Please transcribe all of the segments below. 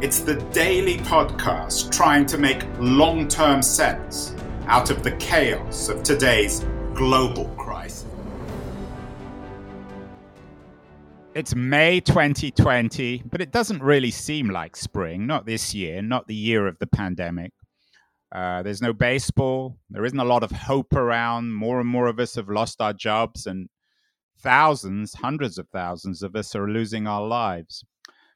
it's the daily podcast trying to make long term sense out of the chaos of today's global crisis. It's May 2020, but it doesn't really seem like spring. Not this year, not the year of the pandemic. Uh, there's no baseball. There isn't a lot of hope around. More and more of us have lost our jobs, and thousands, hundreds of thousands of us are losing our lives.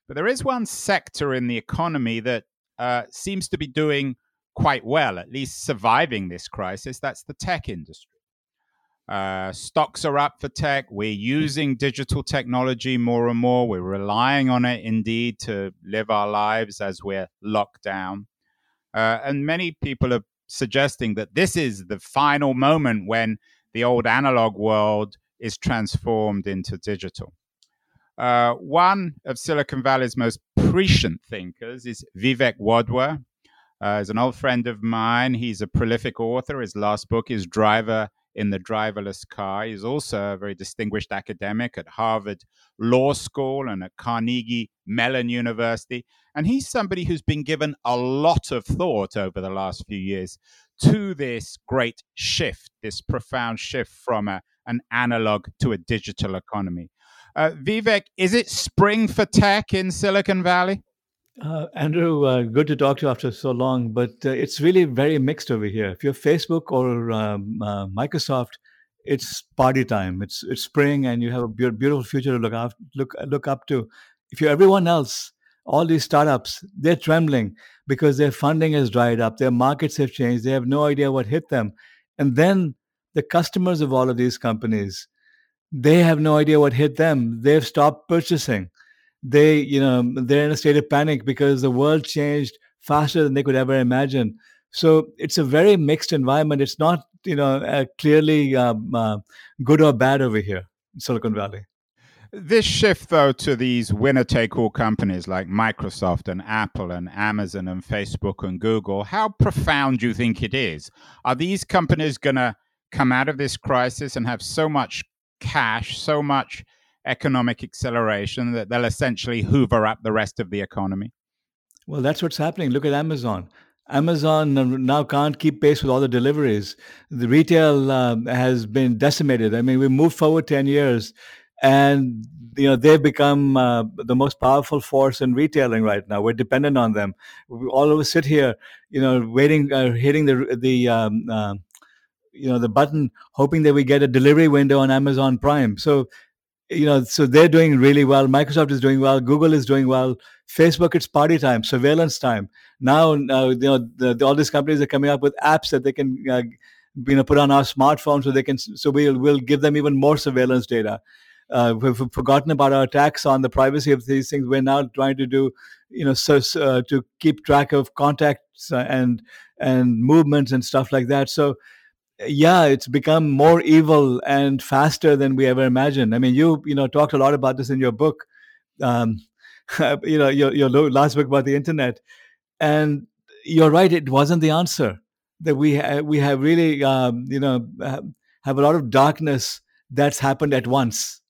But there is one sector in the economy that uh, seems to be doing quite well, at least surviving this crisis. That's the tech industry. Uh, stocks are up for tech. We're using digital technology more and more. We're relying on it indeed to live our lives as we're locked down. Uh, and many people are suggesting that this is the final moment when the old analog world is transformed into digital. Uh, one of Silicon Valley's most prescient thinkers is Vivek Wadhwa. Uh, he's an old friend of mine. He's a prolific author. His last book is Driver in the Driverless Car. He's also a very distinguished academic at Harvard Law School and at Carnegie Mellon University. And he's somebody who's been given a lot of thought over the last few years to this great shift, this profound shift from a, an analog to a digital economy. Uh, Vivek, is it spring for tech in Silicon Valley? Uh, Andrew, uh, good to talk to you after so long, but uh, it's really very mixed over here. If you're Facebook or um, uh, Microsoft, it's party time. It's it's spring, and you have a beautiful future to look up look look up to. If you're everyone else, all these startups, they're trembling because their funding has dried up, their markets have changed, they have no idea what hit them, and then the customers of all of these companies they have no idea what hit them. They've stopped purchasing. They, you know, they're in a state of panic because the world changed faster than they could ever imagine. So it's a very mixed environment. It's not, you know, uh, clearly um, uh, good or bad over here in Silicon Valley. This shift, though, to these winner take all companies like Microsoft and Apple and Amazon and Facebook and Google, how profound do you think it is? Are these companies going to come out of this crisis and have so much cash, so much economic acceleration that they'll essentially hoover up the rest of the economy? Well, that's what's happening. Look at Amazon. Amazon now can't keep pace with all the deliveries. The retail uh, has been decimated. I mean, we moved forward 10 years and you know they've become uh, the most powerful force in retailing right now. We're dependent on them. We all of us sit here, you know, waiting, uh, hitting the the um, uh, you know the button hoping that we get a delivery window on amazon prime. So you know so they're doing really well. Microsoft is doing well. Google is doing well. Facebook it's party time surveillance time. Now uh, you know the, the, all these companies are coming up with apps that they can uh, you know put on our smartphones so they can so we'll, we'll give them even more surveillance data. Uh, we've forgotten about our attacks on the privacy of these things. We're now trying to do you know so uh, to keep track of contacts and and movements and stuff like that. So yeah, it's become more evil and faster than we ever imagined. I mean, you you know talked a lot about this in your book, um, you know your your last book about the internet, and you're right. It wasn't the answer that we ha- we have really um, you know have a lot of darkness that's happened at once.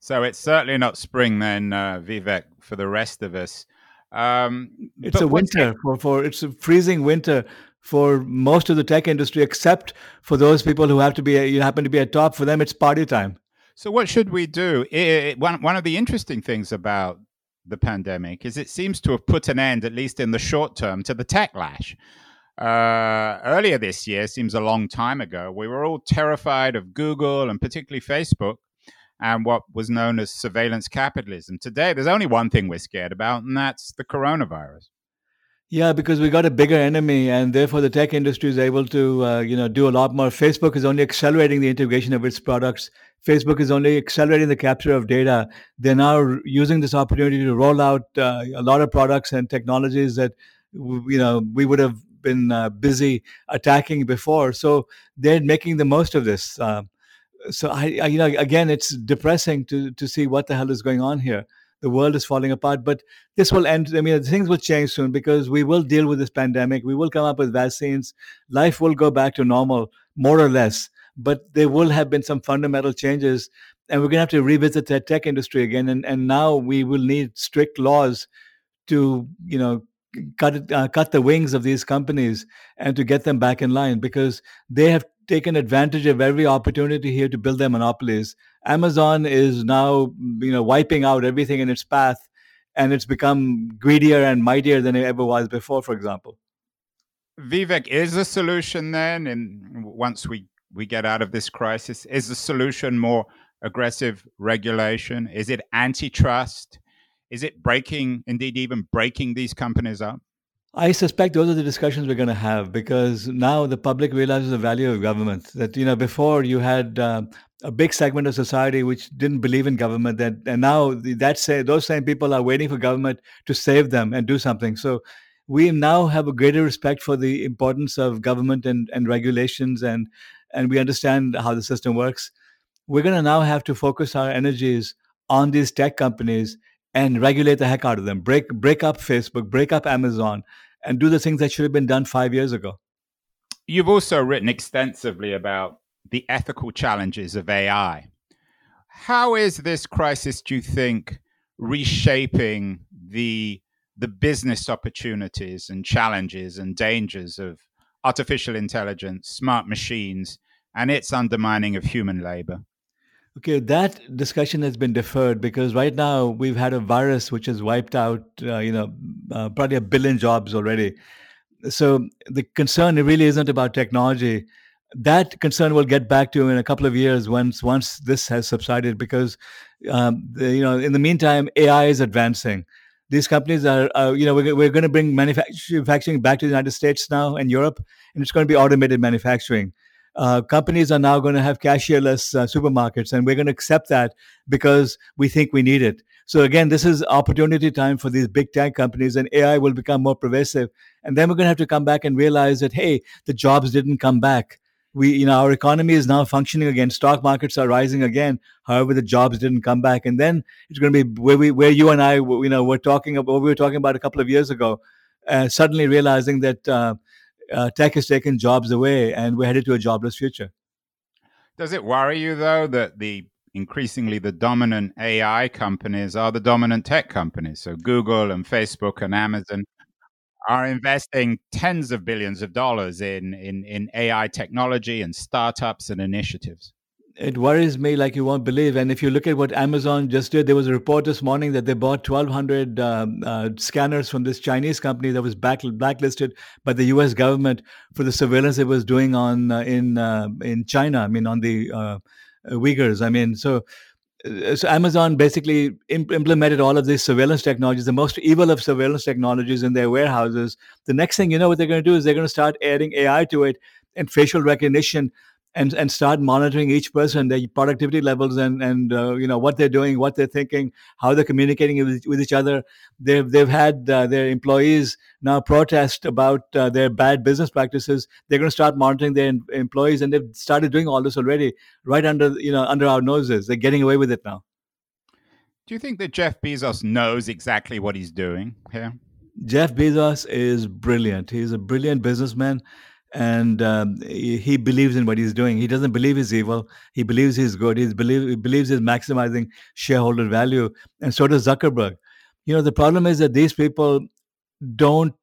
So it's certainly not spring then, uh, Vivek, for the rest of us. Um, it's a winter for, for it's a freezing winter for most of the tech industry, except for those people who have to be you happen to be at top. For them, it's party time. So, what should we do? It, one one of the interesting things about the pandemic is it seems to have put an end, at least in the short term, to the tech lash. Uh, earlier this year seems a long time ago. We were all terrified of Google and particularly Facebook and what was known as surveillance capitalism. Today, there's only one thing we're scared about, and that's the coronavirus. Yeah, because we got a bigger enemy, and therefore the tech industry is able to, uh, you know, do a lot more. Facebook is only accelerating the integration of its products. Facebook is only accelerating the capture of data. They're now using this opportunity to roll out uh, a lot of products and technologies that, you know, we would have been uh, busy attacking before. So they're making the most of this. Uh, so I, I, you know, again, it's depressing to to see what the hell is going on here the world is falling apart. But this will end. I mean, things will change soon because we will deal with this pandemic. We will come up with vaccines. Life will go back to normal, more or less. But there will have been some fundamental changes, and we're going to have to revisit the tech industry again. And and now we will need strict laws to you know cut uh, cut the wings of these companies and to get them back in line because they have taken advantage of every opportunity here to build their monopolies. Amazon is now, you know, wiping out everything in its path, and it's become greedier and mightier than it ever was before. For example, Vivek is a solution. Then, and once we we get out of this crisis, is the solution more aggressive regulation? Is it antitrust? Is it breaking, indeed, even breaking these companies up? I suspect those are the discussions we're going to have because now the public realizes the value of government. That you know, before you had uh, a big segment of society which didn't believe in government, that and now that say those same people are waiting for government to save them and do something. So we now have a greater respect for the importance of government and, and regulations and and we understand how the system works. We're going to now have to focus our energies on these tech companies and regulate the heck out of them. Break break up Facebook, break up Amazon, and do the things that should have been done five years ago. You've also written extensively about the ethical challenges of AI. How is this crisis, do you think, reshaping the the business opportunities and challenges and dangers of artificial intelligence, smart machines, and its undermining of human labor? Okay, that discussion has been deferred because right now we've had a virus which has wiped out, uh, you know, uh, probably a billion jobs already. So the concern really isn't about technology. That concern we'll get back to in a couple of years once once this has subsided. Because um, the, you know, in the meantime, AI is advancing. These companies are, uh, you know, we're, we're going to bring manufacturing back to the United States now and Europe, and it's going to be automated manufacturing uh, companies are now going to have cashierless uh, supermarkets, and we're going to accept that because we think we need it. So again, this is opportunity time for these big tech companies, and AI will become more pervasive. And then we're going to have to come back and realize that hey, the jobs didn't come back. We, you know, our economy is now functioning again. Stock markets are rising again. However, the jobs didn't come back, and then it's going to be where we, where you and I, you know, were talking about we were talking about a couple of years ago. Uh, suddenly realizing that uh, tech has taken jobs away and we're headed to a jobless future. Does it worry you, though, that the increasingly the dominant AI companies are the dominant tech companies? So Google and Facebook and Amazon are investing tens of billions of dollars in, in, in AI technology and startups and initiatives it worries me like you won't believe. And if you look at what Amazon just did, there was a report this morning that they bought 1,200 um, uh, scanners from this Chinese company that was back, blacklisted by the U.S. government for the surveillance it was doing on uh, in uh, in China. I mean, on the uh, Uyghurs. I mean, so. Uh, so Amazon basically imp- implemented all of these surveillance technologies, the most evil of surveillance technologies in their warehouses. The next thing you know, what they're going to do is they're going to start adding AI to it and facial recognition and and start monitoring each person their productivity levels and and uh, you know what they're doing what they're thinking how they're communicating with, with each other. They've they've had uh, their employees now protest about uh, their bad business practices. They're going to start monitoring their employees and they've started doing all this already right under you know under our noses. They're getting away with it now. Do you think that jeff bezos knows exactly what he's doing here? Jeff bezos is brilliant. He's a brilliant businessman and um, he, believes in what he's doing. He doesn't believe he's evil. He believes he's good. He's believe, he believes he's maximizing shareholder value, and so does Zuckerberg. You know, the problem is that these people don't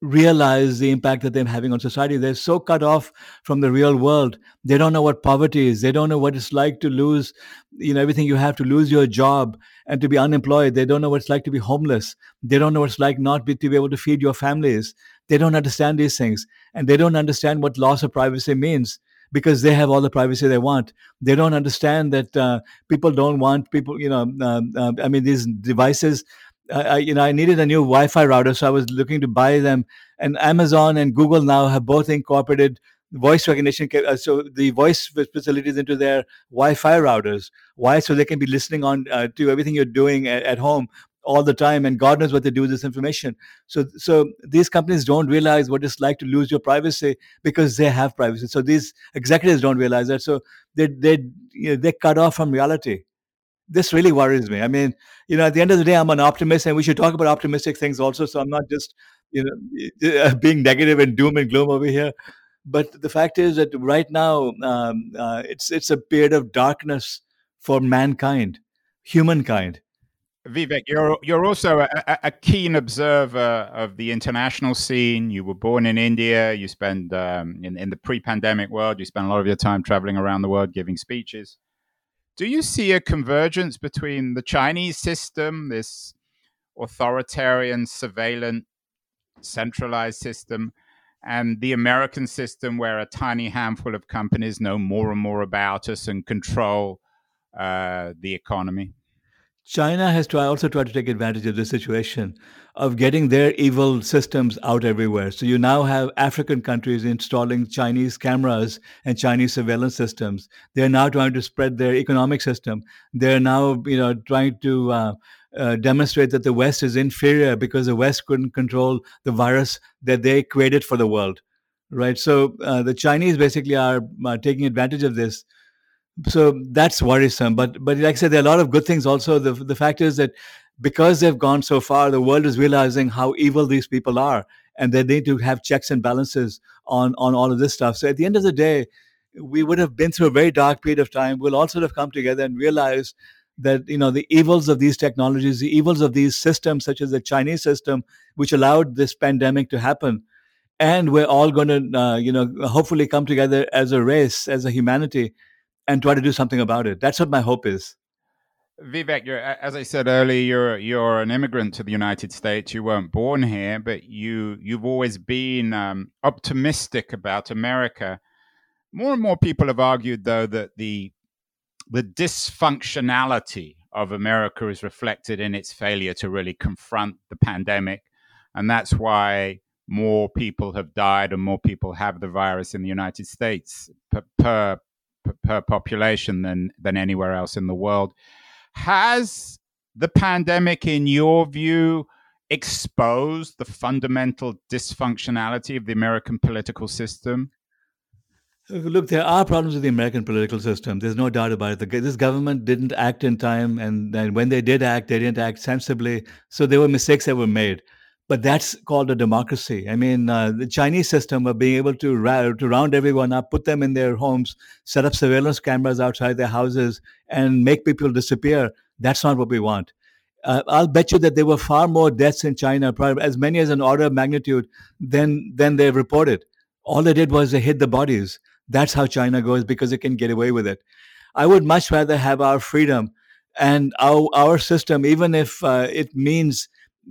realize the impact that they're having on society. They're so cut off from the real world. They don't know what poverty is. They don't know what it's like to lose, you know, everything you have to lose your job and to be unemployed. They don't know what it's like to be homeless. They don't know what it's like not be, to be able to feed your families. They don't understand these things, and they don't understand what loss of privacy means because they have all the privacy they want. They don't understand that uh, people don't want people. You know, uh, I mean, these devices I, you know, I needed a new Wi-Fi router, so I was looking to buy them. And Amazon and Google now have both incorporated voice recognition, uh, so the voice facilities into their Wi-Fi routers. Why? So they can be listening on uh, to everything you're doing at, at, home all the time, and God knows what they do with this information. So, so these companies don't realize what it's like to lose your privacy because they have privacy. So these executives don't realize that. So they they you know, they cut off from reality this really worries me. I mean, you know, at the end of the day, I'm an optimist, and we should talk about optimistic things also. So I'm not just, you know, being negative and doom and gloom over here. But the fact is that right now, um, uh, it's it's a period of darkness for mankind, humankind. Vivek, you're you're also a, a, keen observer of the international scene. You were born in India. You spend um, in in the pre-pandemic world. You spend a lot of your time traveling around the world, giving speeches. Do you see a convergence between the Chinese system, this authoritarian, surveillance, centralized system, and the American system, where a tiny handful of companies know more and more about us and control uh, the economy? China has tried, also tried to take advantage of this situation of getting their evil systems out everywhere. So you now have African countries installing Chinese cameras and Chinese surveillance systems. They're now trying to spread their economic system. They're now, you know, trying to uh, uh, demonstrate that the West is inferior because the West couldn't control the virus that they created for the world, right? So uh, the Chinese basically are uh, taking advantage of this so that's worrisome. But but like I said, there are a lot of good things also. The the fact is that because they've gone so far, the world is realizing how evil these people are, and they need to have checks and balances on on all of this stuff. So at the end of the day, we would have been through a very dark period of time. We'll all sort of come together and realize that you know the evils of these technologies, the evils of these systems, such as the Chinese system, which allowed this pandemic to happen, and we're all going to uh, you know hopefully come together as a race, as a humanity, and try to do something about it. That's what my hope is. Vivek, as I said earlier, you're you're an immigrant to the United States. You weren't born here, but you you've always been um, optimistic about America. More and more people have argued, though, that the the dysfunctionality of America is reflected in its failure to really confront the pandemic, and that's why more people have died and more people have the virus in the United States per, per per population than than anywhere else in the world. Has the pandemic, in your view, exposed the fundamental dysfunctionality of the American political system? Look, there are problems with the American political system. There's no doubt about it. This government didn't act in time, and, and when they did act, they didn't act sensibly. So there were mistakes that were made but that's called a democracy. I mean, uh, the Chinese system of being able to, ra- to round everyone up, put them in their homes, set up surveillance cameras outside their houses, and make people disappear. That's not what we want. Uh, I'll bet you that there were far more deaths in China, probably as many as an order of magnitude, than than they reported. All they did was they hid the bodies. That's how China goes because it can get away with it. I would much rather have our freedom and our our system, even if uh, it means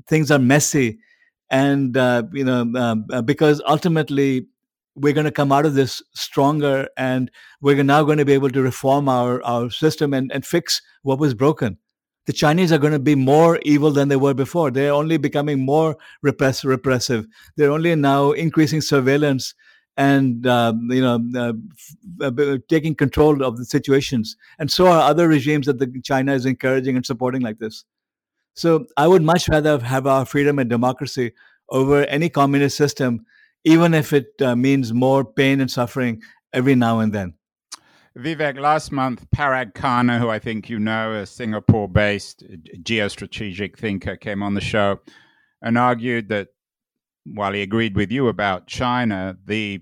things are messy and uh, you know um, uh, because ultimately we're going to come out of this stronger and we're now going to be able to reform our, our system and, and fix what was broken. The chinese are going to be more evil than they were before. They're only becoming more repress- repressive. They're only now increasing surveillance and um, you know uh, uh, taking control of the situations. And so are other regimes that the china is encouraging and supporting like this so I would much rather have our freedom and democracy over any communist system, even if it uh, means more pain and suffering every now and then. Vivek, last month, Parag Khanna, who I think you know, a Singapore based geostrategic thinker, came on the show and argued that while he agreed with you about China, the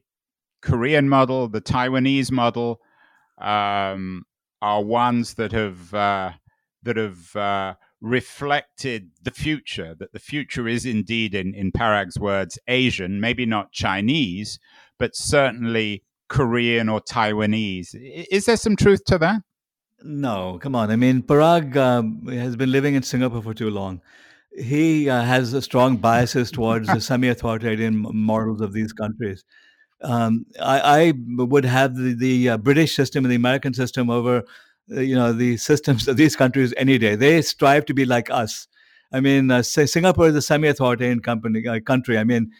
Korean model, the Taiwanese model, um, are ones that have uh, that have uh, reflected the future, that the future is indeed, in, in Parag's words, Asian, maybe not Chinese, but certainly Korean or Taiwanese. Is there some truth to that? No, come on. I mean, Parag um, has been living in Singapore for too long. He uh, has strong biases towards the semi authoritarian models of these countries. Um, I, I, would have the, the uh, British system and the American system over you know the systems of these countries any day they strive to be like us I mean, uh, Singapore is a semi-authoritarian company uh, country. I mean,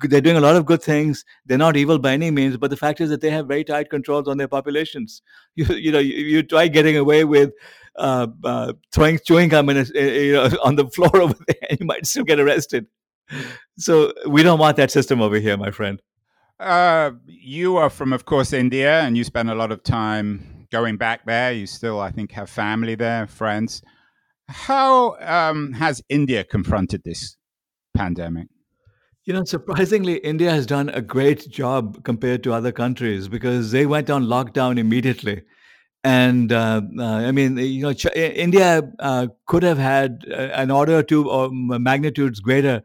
they're doing a lot of good things. They're not evil by any means, but the fact is that they have very tight controls on their populations. You, you know, you, you try getting away with uh, uh, throwing chewing gum in a, you know, on the floor over there, you might still get arrested. So we don't want that system over here, my friend. Uh, you are from, of course, India, and you spend a lot of time going back there. You still, I think, have family there, friends. How um, has India confronted this pandemic? You know, surprisingly, India has done a great job compared to other countries because they went on lockdown immediately. And uh, uh, I mean, you know, Ch- India uh, could have had uh, an order or two or magnitudes greater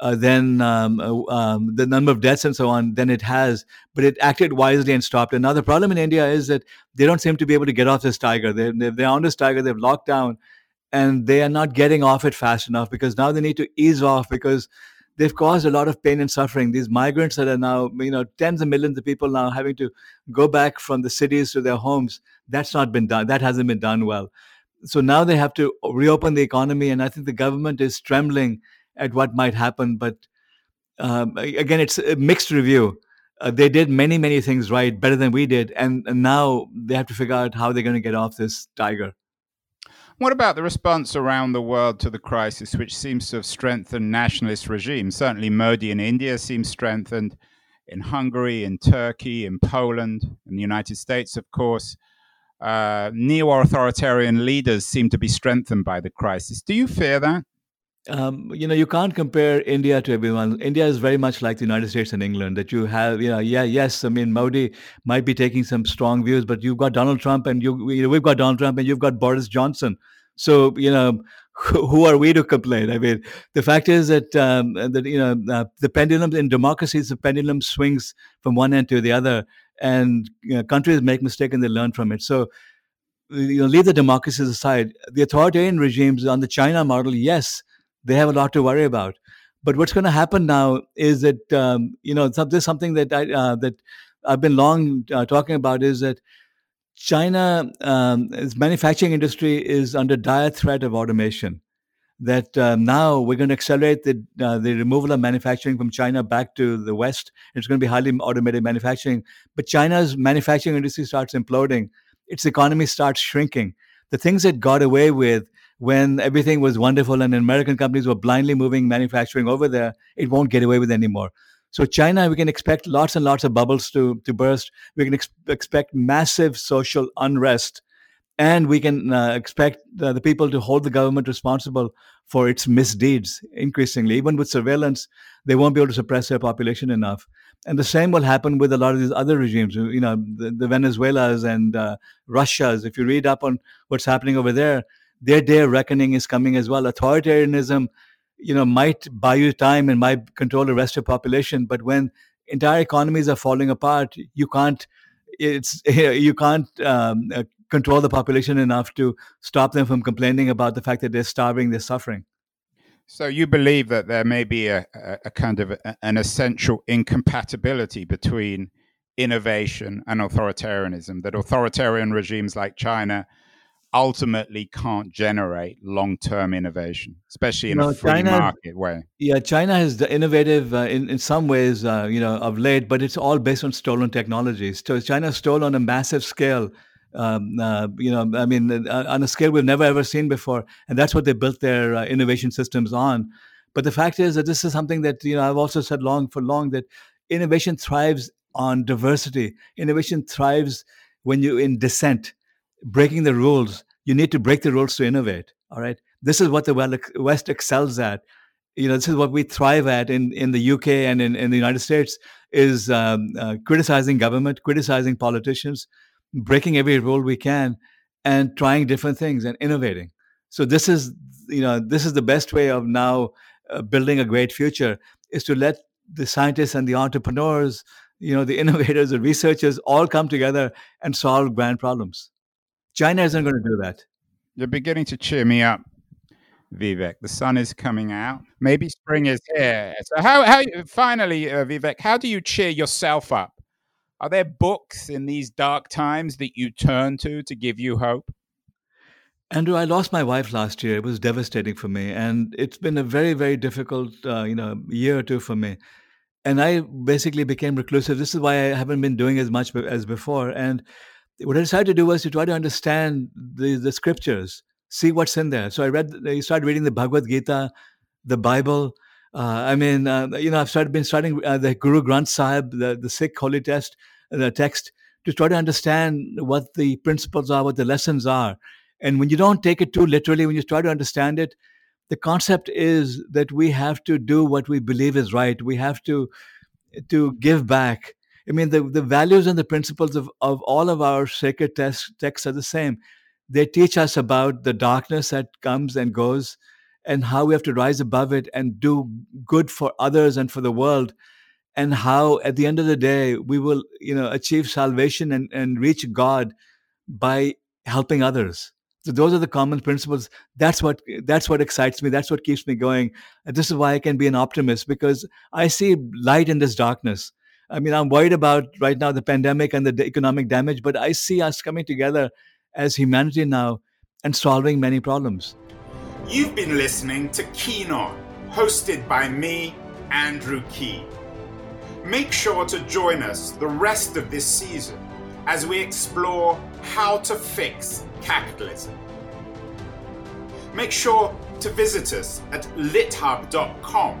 uh, than um, uh, um, the number of deaths and so on than it has, but it acted wisely and stopped. And now the problem in India is that they don't seem to be able to get off this tiger. They, they, they're on this tiger, they've locked down, and they are not getting off it fast enough because now they need to ease off because they've caused a lot of pain and suffering. These migrants that are now, you know, tens of millions of people now having to go back from the cities to their homes. That's not been done. That hasn't been done well. So now they have to reopen the economy, and I think the government is trembling at what might happen. But um, again, it's a mixed review. Uh, they did many, many things right, better than we did, and, and now they have to figure out how they're going to get off this tiger. What about the response around the world to the crisis, which seems to have strengthened nationalist regimes? Certainly, Modi in India seems strengthened, in Hungary, in Turkey, in Poland, in the United States, of course. Uh, neo authoritarian leaders seem to be strengthened by the crisis. Do you fear that? Um, you know, you can't compare India to everyone. India is very much like the United States and England. That you have, you know, yeah, yes. I mean, Modi might be taking some strong views, but you've got Donald Trump, and you, you know, we've got Donald Trump, and you've got Boris Johnson. So, you know, who are we to complain? I mean, the fact is that um, that you know uh, the pendulum in democracies, the pendulum swings from one end to the other, and you know, countries make mistakes and they learn from it. So, you know, leave the democracies aside. The authoritarian regimes on the China model, yes they have a lot to worry about. But what's going to happen now is that um, you know there's something that I uh, that I've been long uh, talking about is that China's um, manufacturing industry is under dire threat of automation. That um, now we're going to accelerate the uh, the removal of manufacturing from China back to the West. It's going to be highly automated manufacturing. But China's manufacturing industry starts imploding. Its economy starts shrinking. The things that got away with when everything was wonderful and American companies were blindly moving manufacturing over there, it won't get away with anymore. So China, we can expect lots and lots of bubbles to to burst. We can ex- expect massive social unrest, and we can uh, expect uh, the people to hold the government responsible for its misdeeds increasingly. Even with surveillance, they won't be able to suppress their population enough. And the same will happen with a lot of these other regimes. You know, the, the Venezuelas and uh, Russias. If you read up on what's happening over there, their day of reckoning is coming as well. Authoritarianism, you know, might buy you time and might control the rest of the population, but when entire economies are falling apart, you can't. It's you can't um, uh, control the population enough to stop them from complaining about the fact that they're starving, they're suffering. So you believe that there may be a, a kind of a, an essential incompatibility between innovation and authoritarianism. That authoritarian regimes like China ultimately can't generate long-term innovation, especially in no, a free China, market way. Yeah, China is innovative uh, in in some ways, uh, you know, of late, but it's all based on stolen technologies. So China stole on a massive scale. Um, uh, you know, I mean, uh, on a scale we've never ever seen before, and that's what they built their uh, innovation systems on. But the fact is that this is something that you know I've also said long for long that innovation thrives on diversity. Innovation thrives when you're in dissent breaking the rules. You need to break the rules to innovate. All right. This is what the West excels at. You know, this is what we thrive at in, in the UK and in, in the United States is um, uh, criticizing government, criticizing politicians, breaking every rule we can, and trying different things and innovating. So this is, you know, this is the best way of now uh, building a great future is to let the scientists and the entrepreneurs, you know, the innovators, the researchers all come together and solve grand problems. China isn't going to do that. You're beginning to cheer me up, Vivek. The sun is coming out. Maybe spring is here. So, how, how finally, uh, Vivek, how do you cheer yourself up? Are there books in these dark times that you turn to to give you hope? Andrew, I lost my wife last year. It was devastating for me, and it's been a very, very difficult, uh, you know, year or two for me. And I basically became reclusive. This is why I haven't been doing as much as before. And what I decided to do was to try to understand the, the scriptures, see what's in there. So I read, I started reading the Bhagavad Gita, the Bible. Uh, I mean, uh, you know, I've started been studying uh, the Guru Granth Sahib, the, the Sikh holy text, the text, to try to understand what the principles are, what the lessons are. And when you don't take it too literally, when you try to understand it, the concept is that we have to do what we believe is right. We have to to give back I mean, the, the values and the principles of, of all of our sacred texts, texts are the same. They teach us about the darkness that comes and goes and how we have to rise above it and do good for others and for the world and how at the end of the day we will you know achieve salvation and, and reach god by helping others. So those are the common principles. That's what that's what excites me. That's what keeps me going. This is why i can be an optimist because i see light in this darkness I mean, I'm worried about right now the pandemic and the economic damage, but I see us coming together as humanity now and solving many problems. You've been listening to Keen On, hosted by me, Andrew Keen. Make sure to join us the rest of this season as we explore how to fix capitalism. Make sure to visit us at lithub.com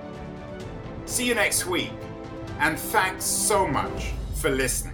See you next week, and thanks so much for listening.